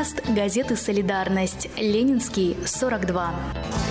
Подкаст газеты «Солидарность». Ленинский, 42.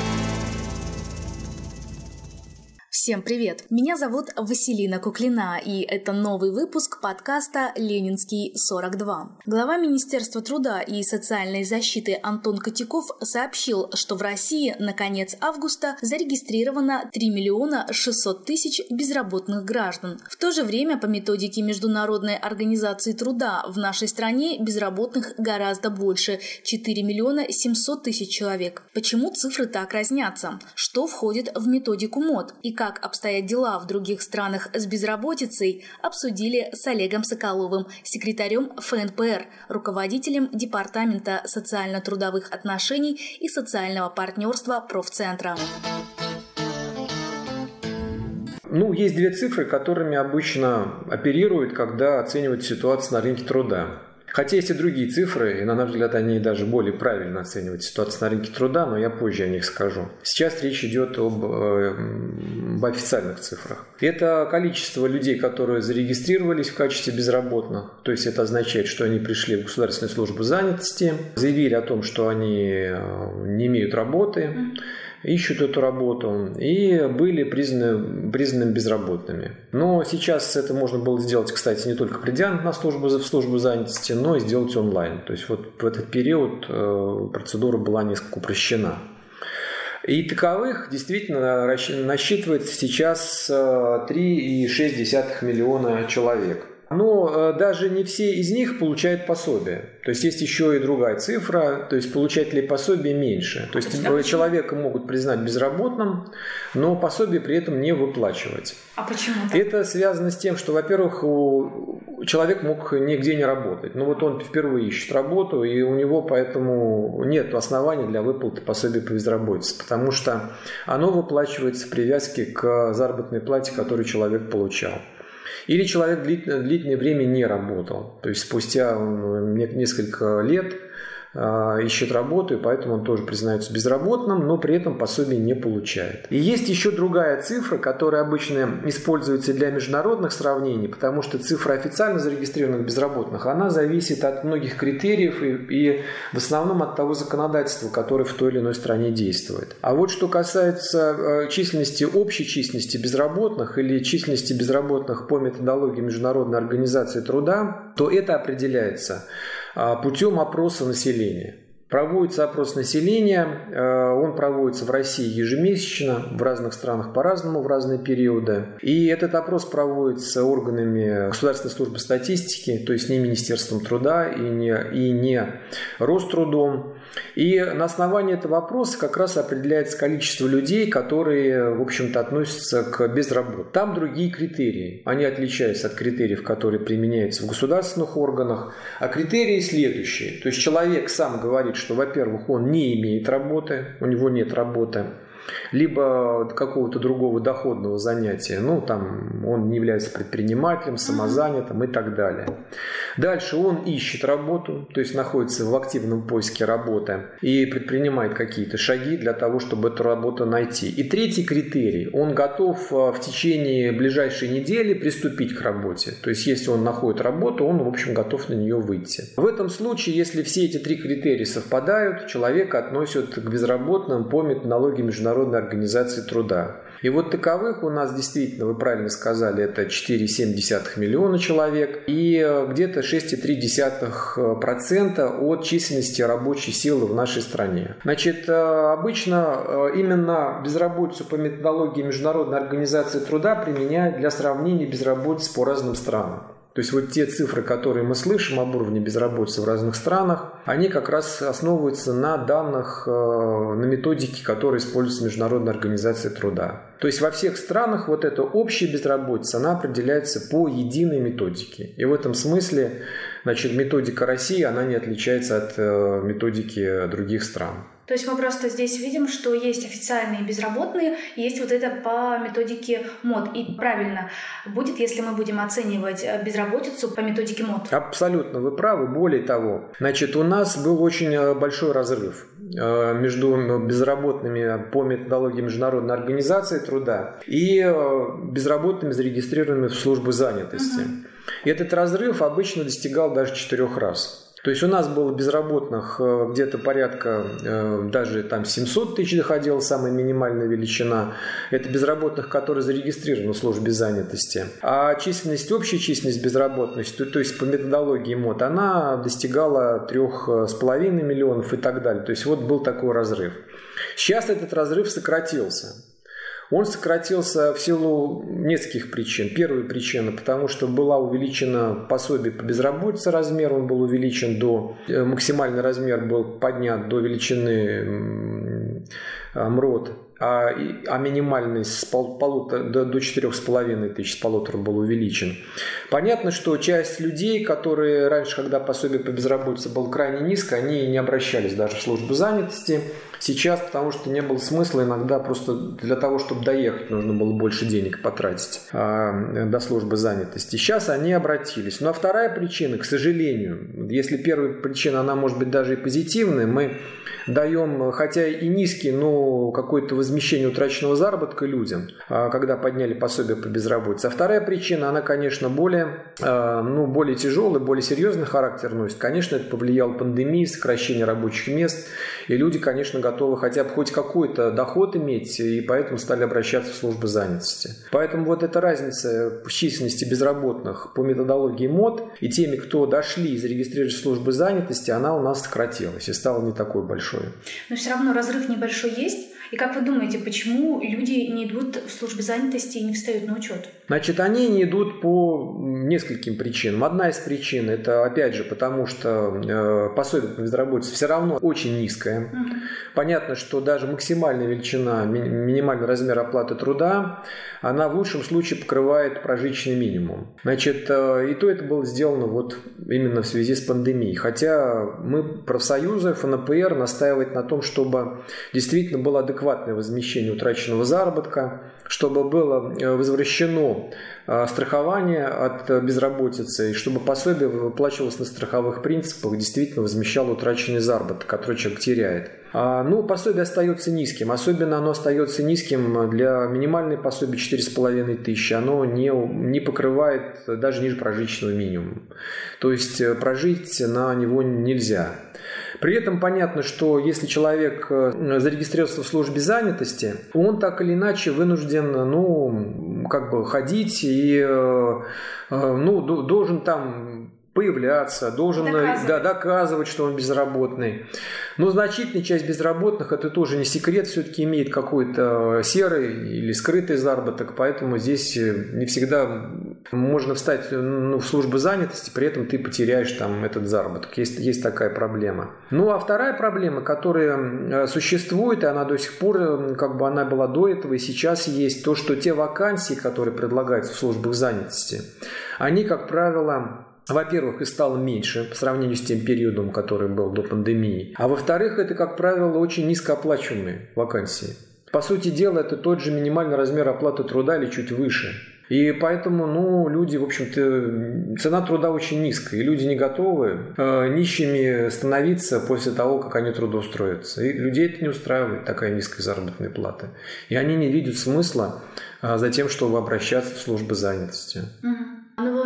Всем привет! Меня зовут Василина Куклина, и это новый выпуск подкаста «Ленинский 42». Глава Министерства труда и социальной защиты Антон Котяков сообщил, что в России на конец августа зарегистрировано 3 миллиона 600 тысяч безработных граждан. В то же время, по методике Международной организации труда, в нашей стране безработных гораздо больше – 4 миллиона 700 тысяч человек. Почему цифры так разнятся? Что входит в методику МОД? И как как обстоят дела в других странах с безработицей, обсудили с Олегом Соколовым, секретарем ФНПР, руководителем Департамента социально-трудовых отношений и социального партнерства профцентра. Ну, есть две цифры, которыми обычно оперируют, когда оценивают ситуацию на рынке труда. Хотя есть и другие цифры, и, на наш взгляд, они даже более правильно оценивают ситуацию на рынке труда, но я позже о них скажу. Сейчас речь идет об, э, об официальных цифрах. Это количество людей, которые зарегистрировались в качестве безработных, то есть это означает, что они пришли в государственную службу занятости, заявили о том, что они э, не имеют работы, ищут эту работу и были признаны, признаны безработными. Но сейчас это можно было сделать, кстати, не только придя на службу, в службу занятости, но и сделать онлайн. То есть вот в этот период э, процедура была несколько упрощена. И таковых действительно насчитывается сейчас 3,6 э, миллиона человек. Но э, даже не все из них получают пособие. То есть есть еще и другая цифра, то есть получателей пособия меньше. То есть а человека могут признать безработным, но пособие при этом не выплачивать. А почему? Это связано с тем, что, во-первых, человек мог нигде не работать. Ну вот он впервые ищет работу, и у него поэтому нет оснований для выплаты пособия по безработице, потому что оно выплачивается в привязке к заработной плате, которую человек получал. Или человек длительное, длительное время не работал. То есть спустя несколько лет ищет работу, и поэтому он тоже признается безработным, но при этом пособие не получает. И есть еще другая цифра, которая обычно используется для международных сравнений, потому что цифра официально зарегистрированных безработных, она зависит от многих критериев и, и в основном от того законодательства, которое в той или иной стране действует. А вот что касается э, численности, общей численности безработных или численности безработных по методологии Международной организации труда, то это определяется а, путем опроса населения. Проводится опрос населения, э, он проводится в России ежемесячно, в разных странах по-разному, в разные периоды. И этот опрос проводится органами Государственной службы статистики, то есть не Министерством труда и не, и не Рострудом. И на основании этого вопроса как раз определяется количество людей, которые, в общем-то, относятся к безработным. Там другие критерии. Они отличаются от критериев, которые применяются в государственных органах. А критерии следующие. То есть человек сам говорит, что, во-первых, он не имеет работы, у него нет работы либо какого-то другого доходного занятия. Ну, там он не является предпринимателем, самозанятым и так далее. Дальше он ищет работу, то есть находится в активном поиске работы и предпринимает какие-то шаги для того, чтобы эту работу найти. И третий критерий, он готов а, в течение ближайшей недели приступить к работе. То есть если он находит работу, он, в общем, готов на нее выйти. В этом случае, если все эти три критерия совпадают, человека относят к безработным по методологии Международной организации труда. И вот таковых у нас действительно, вы правильно сказали, это 4,7 миллиона человек и э, где-то 6,3% от численности рабочей силы в нашей стране. Значит, э, обычно э, именно безработицу по методологии Международной организации труда применяют для сравнения безработицы по разным странам. То есть вот те цифры, которые мы слышим об уровне безработицы в разных странах, они как раз основываются на данных, э, на методике, которая используется Международной организацией труда. То есть во всех странах вот эта общая безработица, она определяется по единой методике. И в этом смысле значит, методика России, она не отличается от э, методики других стран. То есть мы просто здесь видим, что есть официальные безработные, есть вот это по методике МОД. И правильно будет, если мы будем оценивать э, безработицу по методике МОД. Абсолютно, вы правы. Более того, значит, у нас был очень э, большой разрыв э, между безработными по методологии Международной организации труда и безработными, зарегистрированными в службу занятости. Угу. И этот разрыв обычно достигал даже четырех раз. То есть у нас было безработных э, где-то порядка, э, даже там 700 тысяч доходила самая минимальная величина. Это безработных, которые зарегистрированы в службе занятости. А численность, общая численность безработности, то, то есть по методологии МОД, она достигала 3,5 миллионов и так далее. То есть вот был такой разрыв. Сейчас этот разрыв сократился. Он сократился в силу нескольких причин. Первая причина, потому что была увеличена пособие по безработице размер, он был увеличен до, э, максимальный размер был поднят до величины МРОД а, а минимальный с пол, полутора, до, до 4,5 тысяч с полутора был увеличен. Понятно, что часть людей, которые раньше, когда пособие по безработице было крайне низко, они не обращались даже в службу занятости. Сейчас, потому что не было смысла, иногда просто для того, чтобы доехать, нужно было больше денег потратить а, до службы занятости. Сейчас они обратились. А вторая причина, к сожалению, если первая причина, она может быть даже и позитивная, мы даем, хотя и низкий, но какое-то возмещение утраченного заработка людям, а, когда подняли пособие по безработице. А вторая причина, она, конечно, более, а, ну, более тяжелый, более серьезный характер носит. Конечно, это повлияла пандемия, сокращение рабочих мест, и люди, конечно, готовы хотя бы хоть какой-то доход иметь, и поэтому стали обращаться в службы занятости. Поэтому вот эта разница в численности безработных по методологии МОД и теми, кто дошли и зарегистрировали службы занятости, она у нас сократилась и стала не такой большой. Но все равно разрыв небольшой есть. И как вы думаете, почему люди не идут в службе занятости и не встают на учет? Значит, они не идут по нескольким причинам. Одна из причин – это, опять же, потому что э, пособие по безработице все равно очень низкое. Угу. Понятно, что даже максимальная величина, минимальный размер оплаты труда, она в лучшем случае покрывает прожиточный минимум. Значит, э, и то это было сделано вот именно в связи с пандемией. Хотя мы, профсоюзы, ФНПР, настаивают на том, чтобы действительно было адекватное возмещение утраченного заработка, чтобы было э, возвращено э, страхование от безработицы, и чтобы пособие выплачивалось на страховых принципах, действительно возмещало утраченный заработок, который человек теряет. А, ну, пособие остается низким. Особенно оно остается низким для минимальной пособия 4,5 тысячи. Оно не, не покрывает даже ниже прожиточного минимума. То есть э, прожить на него нельзя. При этом понятно, что если человек э, зарегистрировался в службе занятости, он так или иначе вынужден, ну, как бы ходить и, э, ну, должен там появляться, должен доказывать. Да, доказывать, что он безработный. Но значительная часть безработных, это тоже не секрет, все-таки имеет какой-то серый или скрытый заработок, поэтому здесь э, не всегда можно встать ну, в службу занятости, при этом ты потеряешь там этот заработок. Есть, есть такая проблема. Ну а вторая проблема, которая э, существует, и она до сих пор, как бы она была до этого, и сейчас есть то, что те вакансии, которые предлагаются в службах занятости, они, как правило, во-первых, и стало меньше по сравнению с тем периодом, который был до пандемии. А во-вторых, это, как правило, очень низкооплачиваемые вакансии. По сути дела, это тот же минимальный размер оплаты труда или чуть выше. И поэтому, ну, люди, в общем-то, цена труда очень низкая, и люди не готовы э, нищими становиться после того, как они трудоустроятся. И людей это не устраивает, такая низкая заработная плата. И они не видят смысла э, за тем, чтобы обращаться в службы занятости. Mm-hmm.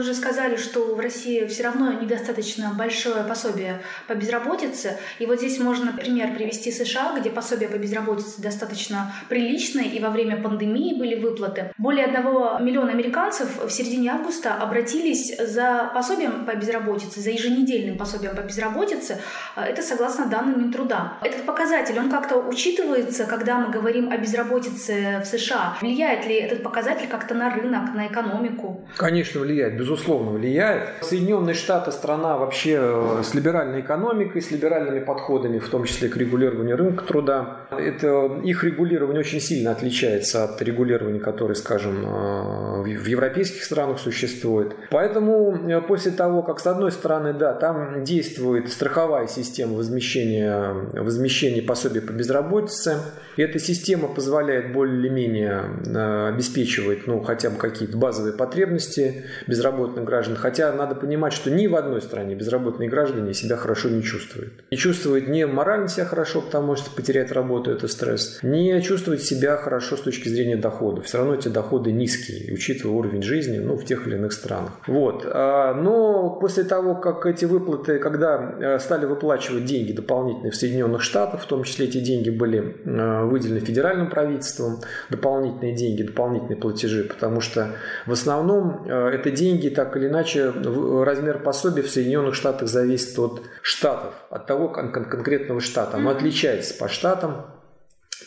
Уже сказали, что в России все равно недостаточно большое пособие по безработице. И вот здесь можно пример привести США, где пособие по безработице достаточно приличное, и во время пандемии были выплаты. Более одного миллиона американцев в середине августа обратились за пособием по безработице, за еженедельным пособием по безработице. Это согласно данным Минтруда. Этот показатель, он как-то учитывается, когда мы говорим о безработице в США. Влияет ли этот показатель как-то на рынок, на экономику? Конечно, влияет влияет, безусловно влияет. Соединенные Штаты страна вообще э, с либеральной экономикой, с либеральными подходами, в том числе к регулированию рынка труда. Это, их регулирование очень сильно отличается от регулирования, которое, скажем, э, в европейских странах существует. Поэтому э, после того, как с одной стороны, да, там действует страховая система возмещения, возмещения пособий по безработице, и эта система позволяет более или менее обеспечивать ну, хотя бы какие-то базовые потребности безработных граждан. Хотя надо понимать, что ни в одной стране безработные граждане себя хорошо не чувствуют. Не чувствуют не морально себя хорошо, потому что потерять работу – это стресс, не чувствуют себя хорошо с точки зрения дохода. Все равно эти доходы низкие. учитывая уровень жизни ну, в тех или иных странах. Вот. А, но после того, как эти выплаты, когда э, стали выплачивать деньги дополнительные в Соединенных Штатах, в том числе эти деньги были э, выделены федеральным правительством, дополнительные деньги, дополнительные платежи, потому что в основном э, это деньги, так или иначе, размер пособия в Соединенных Штатах зависит от штатов, от того кон- конкретного штата. Оно отличается по штатам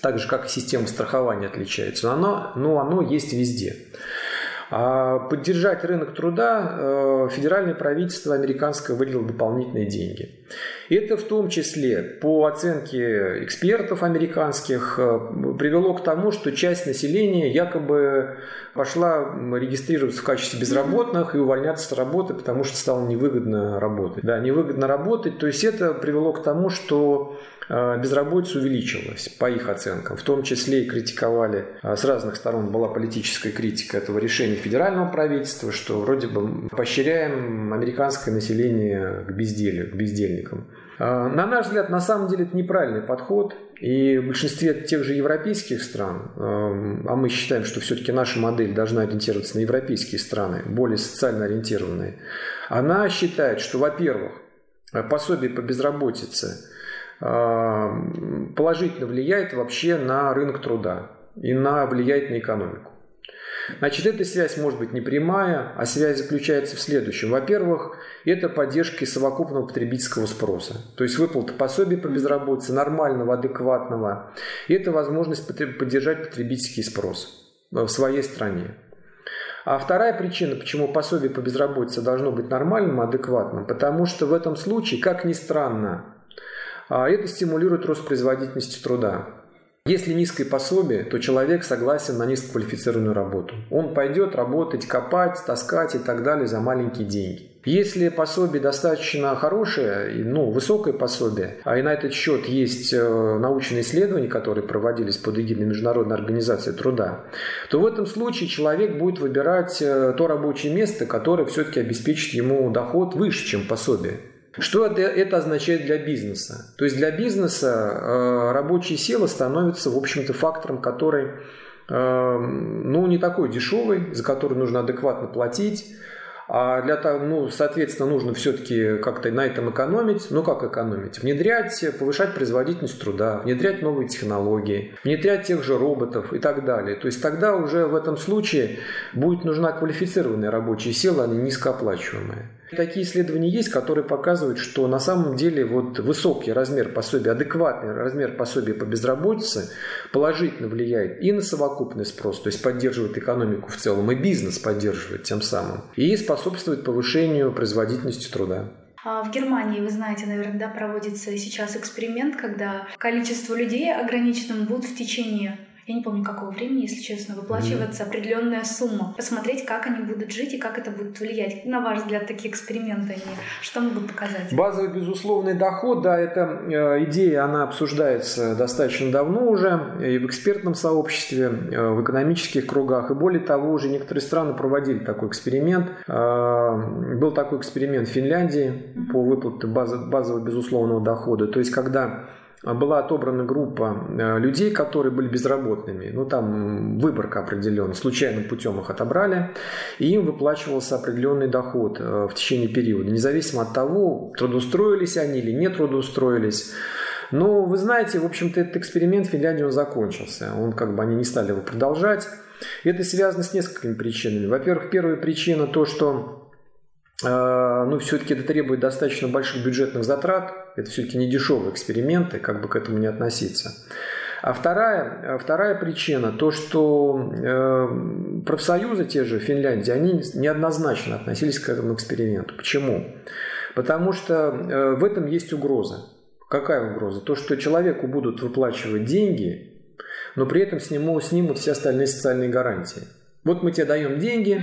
так же, как и система страхования отличается, но оно, но оно есть везде. А поддержать рынок труда э, федеральное правительство американское выделило дополнительные деньги. Это в том числе, по оценке экспертов американских, э, привело к тому, что часть населения якобы пошла регистрироваться в качестве безработных и увольняться с работы, потому что стало невыгодно работать. Да, невыгодно работать. То есть это привело к тому, что безработица увеличилась, по их оценкам. В том числе и критиковали, а, с разных сторон была политическая критика этого решения федерального правительства, что вроде бы поощряем американское население к безделью, к бездельникам. А, на наш взгляд, на самом деле это неправильный подход. И в большинстве тех же европейских стран, а мы считаем, что все-таки наша модель должна ориентироваться на европейские страны, более социально ориентированные, она считает, что, во-первых, пособие по безработице – положительно влияет вообще на рынок труда и на, влияет на экономику. Значит, эта связь может быть не прямая, а связь заключается в следующем. Во-первых, это поддержка совокупного потребительского спроса. То есть выплата пособий по безработице, нормального, адекватного. И это возможность поддержать потребительский спрос в своей стране. А вторая причина, почему пособие по безработице должно быть нормальным, адекватным, потому что в этом случае, как ни странно, это стимулирует рост производительности труда. Если низкое пособие, то человек согласен на низкоквалифицированную работу. Он пойдет работать, копать, таскать и так далее за маленькие деньги. Если пособие достаточно хорошее, ну, высокое пособие, а и на этот счет есть э, научные исследования, которые проводились под эгидой Международной организации труда, то в этом случае человек будет выбирать э, то рабочее место, которое все-таки обеспечит ему доход выше, чем пособие. Что это, означает для бизнеса? То есть для бизнеса э, рабочая сила становится, в общем-то, фактором, который э, ну, не такой дешевый, за который нужно адекватно платить. А для того, ну, соответственно, нужно все-таки как-то на этом экономить. Ну, как экономить? Внедрять, повышать производительность труда, внедрять новые технологии, внедрять тех же роботов и так далее. То есть тогда уже в этом случае будет нужна квалифицированная рабочая сила, а не низкооплачиваемая. Такие исследования есть, которые показывают, что на самом деле вот высокий размер пособия, адекватный размер пособия по безработице положительно влияет и на совокупный спрос, то есть поддерживает экономику в целом, и бизнес поддерживает тем самым, и способствует повышению производительности труда. А в Германии, вы знаете, наверное, да, проводится сейчас эксперимент, когда количество людей ограниченным будут в течение я не помню какого времени, если честно, выплачиваться mm. определенная сумма. Посмотреть, как они будут жить и как это будет влиять. На ваш взгляд, такие эксперименты, они что могут показать? Базовый безусловный доход, да, эта э, идея, она обсуждается достаточно давно уже и в экспертном сообществе, э, в экономических кругах. И более того, уже некоторые страны проводили такой эксперимент. Э, был такой эксперимент в Финляндии по выплате базового безусловного дохода. То есть, когда была отобрана группа э, людей, которые были безработными. Ну, там выборка определенная, случайным путем их отобрали, и им выплачивался определенный доход э, в течение периода, независимо от того, трудоустроились они или не трудоустроились. Но вы знаете, в общем-то, этот эксперимент в Финляндии он закончился. Он как бы они не стали его продолжать. Это связано с несколькими причинами. Во-первых, первая причина то, что а, ну, все-таки это требует достаточно больших бюджетных затрат. Это все-таки не дешевые эксперименты, как бы к этому не относиться. А вторая, вторая причина, то, что э, профсоюзы те же в Финляндии, они неоднозначно относились к этому эксперименту. Почему? Потому что э, в этом есть угроза. Какая угроза? То, что человеку будут выплачивать деньги, но при этом снимут, снимут все остальные социальные гарантии. Вот мы тебе даем деньги,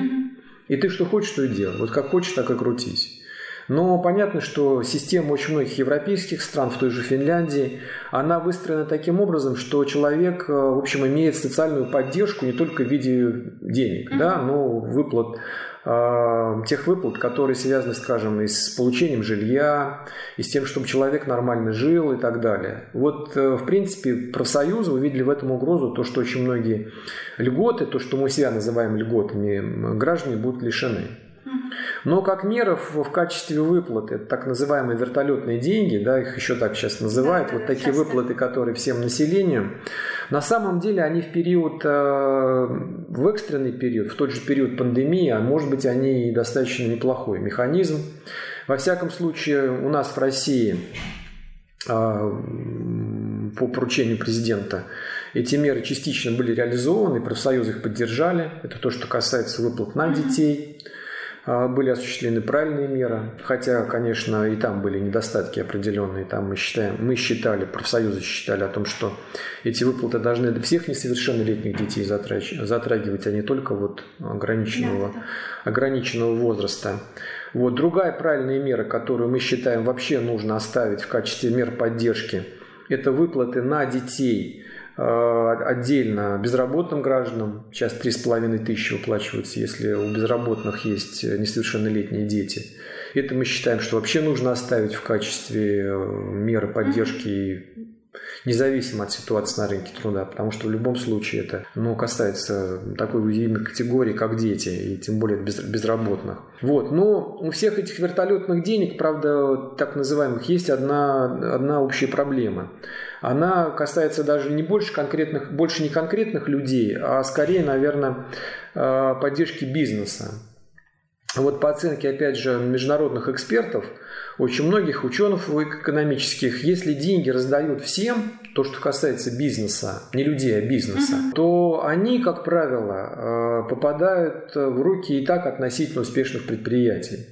и ты что хочешь, то и делай. Вот как хочешь, так и крутись. Но понятно, что система очень многих европейских стран, в той же Финляндии, она выстроена таким образом, что человек, э, в общем, имеет социальную поддержку не только в виде денег, mm-hmm. да, но выплат э, тех выплат, которые связаны, скажем, и с получением жилья, и с тем, чтобы человек нормально жил и так далее. Вот, э, в принципе, профсоюзы увидели в этом угрозу, то, что очень многие льготы, то, что мы себя называем льготами, граждане будут лишены. Но как мера в, в качестве выплаты, так называемые вертолетные деньги, да, их еще так сейчас называют, да, вот такие часто. выплаты, которые всем населению, на самом деле они в период, э, в экстренный период, в тот же период пандемии, а может быть они и достаточно неплохой механизм. Во всяком случае, у нас в России э, по поручению президента эти меры частично были реализованы, профсоюзы их поддержали. Это то, что касается выплат на детей. А, были осуществлены правильные меры, хотя, конечно, и там были недостатки определенные. Там мы, считаем, мы считали, профсоюзы считали о том, что эти выплаты должны всех несовершеннолетних детей затрагивать, а не только вот ограниченного, ограниченного возраста. Вот. Другая правильная мера, которую мы считаем вообще нужно оставить в качестве мер поддержки, это выплаты на детей отдельно безработным гражданам. Сейчас 3,5 тысячи выплачиваются, если у безработных есть несовершеннолетние дети. Это мы считаем, что вообще нужно оставить в качестве э, меры поддержки независимо от ситуации на рынке труда, потому что в любом случае это ну, касается такой уязвимой категории, как дети, и тем более без, безработных. Вот. Но у всех этих вертолетных денег, правда, так называемых, есть одна, одна общая проблема. Она касается даже не больше конкретных, больше не конкретных людей, а скорее, наверное, э, поддержки бизнеса. Вот по оценке, опять же, международных экспертов – очень многих ученых экономических, если деньги раздают всем, то, что касается бизнеса, не людей, а бизнеса, uh-huh. то они, как правило, э, попадают в руки и так относительно успешных предприятий.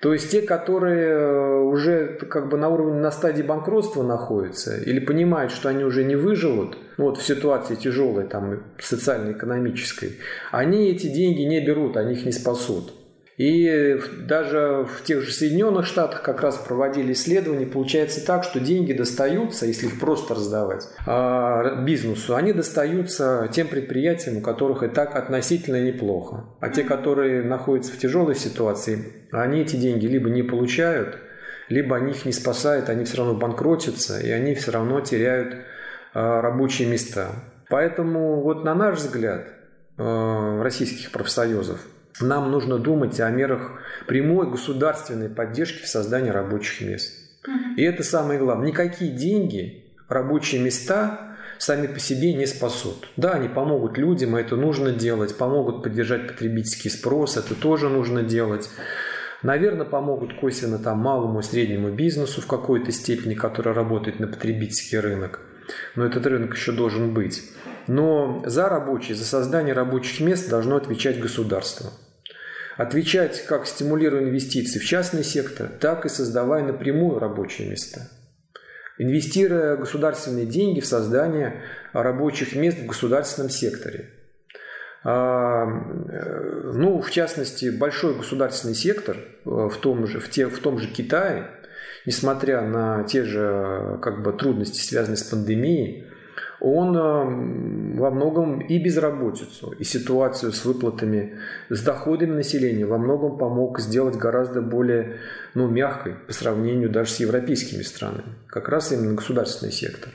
То есть те, которые э, уже как бы на уровне, на стадии банкротства находятся или понимают, что они уже не выживут, вот в ситуации тяжелой, там, социально-экономической, они эти деньги не берут, они их не спасут. И даже в тех же Соединенных Штатах как раз проводили исследования. Получается так, что деньги достаются, если их просто раздавать а, бизнесу, они достаются тем предприятиям, у которых и так относительно неплохо. А те, которые находятся в тяжелой ситуации, они эти деньги либо не получают, либо они их не спасают, они все равно банкротятся, и они все равно теряют а, рабочие места. Поэтому вот на наш взгляд а, российских профсоюзов – нам нужно думать о мерах прямой государственной поддержки в создании рабочих мест. И это самое главное. Никакие деньги, рабочие места сами по себе не спасут. Да, они помогут людям, это нужно делать, помогут поддержать потребительский спрос, это тоже нужно делать. Наверное, помогут косвенно там малому и среднему бизнесу в какой-то степени, который работает на потребительский рынок. Но этот рынок еще должен быть. Но за рабочие, за создание рабочих мест должно отвечать государство отвечать как стимулируя инвестиции в частный сектор, так и создавая напрямую рабочие места. Инвестируя государственные деньги в создание рабочих мест в государственном секторе. А, э, ну, в частности, большой государственный сектор э, в том же, в те, в том же Китае, несмотря на те же как бы, трудности, связанные с пандемией, он э, во многом и безработицу, и ситуацию с выплатами, с доходами населения во многом помог сделать гораздо более ну, мягкой по сравнению даже с европейскими странами. Как раз именно государственный сектор.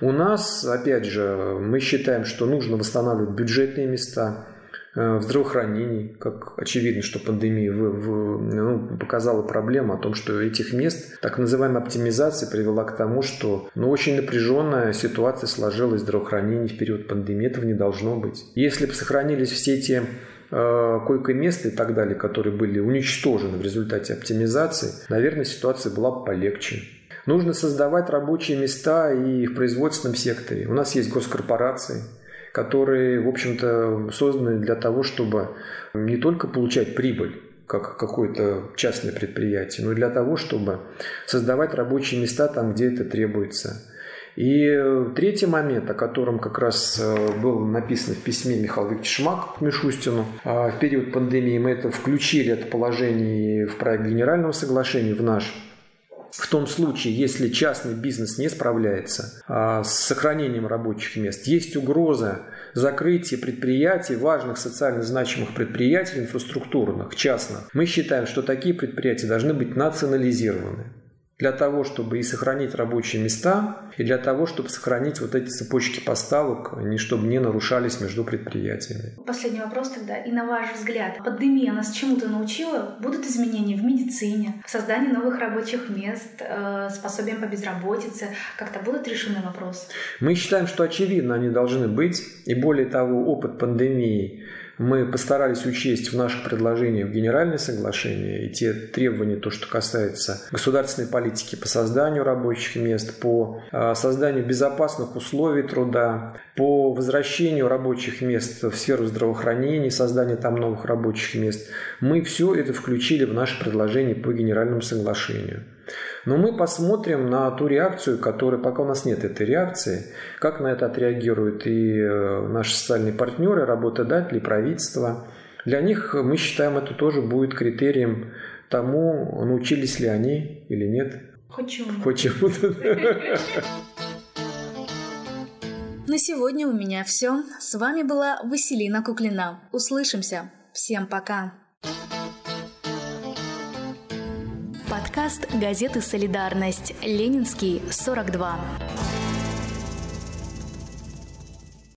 У нас, опять же, мы считаем, что нужно восстанавливать бюджетные места – Э, в здравоохранении, как очевидно, что пандемия в, в, ну, показала проблему о том, что этих мест, так называемая оптимизация привела к тому, что ну, очень напряженная ситуация сложилась в здравоохранении в период пандемии. Этого не должно быть. Если бы сохранились все эти э, койко-места и так далее, которые были уничтожены в результате оптимизации, наверное, ситуация была бы полегче. Нужно создавать рабочие места и в производственном секторе. У нас есть госкорпорации, которые, в общем-то, созданы для того, чтобы не только получать прибыль, как какое-то частное предприятие, но и для того, чтобы создавать рабочие места там, где это требуется. И третий момент, о котором как раз было написано в письме Михаила Викторовича Шмак к Мишустину, в период пандемии мы это включили, это положение в проект генерального соглашения, в наш в том случае, если частный бизнес не справляется а, с сохранением рабочих мест, есть угроза закрытия предприятий, важных социально значимых предприятий, инфраструктурных, частных, мы считаем, что такие предприятия должны быть национализированы для того, чтобы и сохранить рабочие места, и для того, чтобы сохранить вот эти цепочки поставок, они чтобы не нарушались между предприятиями. Последний вопрос тогда. И на ваш взгляд, пандемия нас чему-то научила? Будут изменения в медицине, в создании новых рабочих мест, э, способием по безработице? Как-то будут решены вопросы? Мы считаем, что очевидно они должны быть. И более того, опыт пандемии мы постарались учесть в наших предложениях в Генеральное соглашение и те требования, то, что касается государственной политики по созданию рабочих мест, по а, созданию безопасных условий труда, по возвращению рабочих мест в сферу здравоохранения, созданию там новых рабочих мест. Мы все это включили в наше предложение по Генеральному соглашению. Но мы посмотрим на ту реакцию, которая, пока у нас нет этой реакции, как на это отреагируют и э, наши социальные партнеры, работодатели, правительство. Для них, мы считаем, это тоже будет критерием тому, научились ли они или нет. Хоть чему-то. Хоть чему-то. На сегодня у меня все. С вами была Василина Куклина. Услышимся. Всем пока. Подкаст газеты «Солидарность». Ленинский, 42.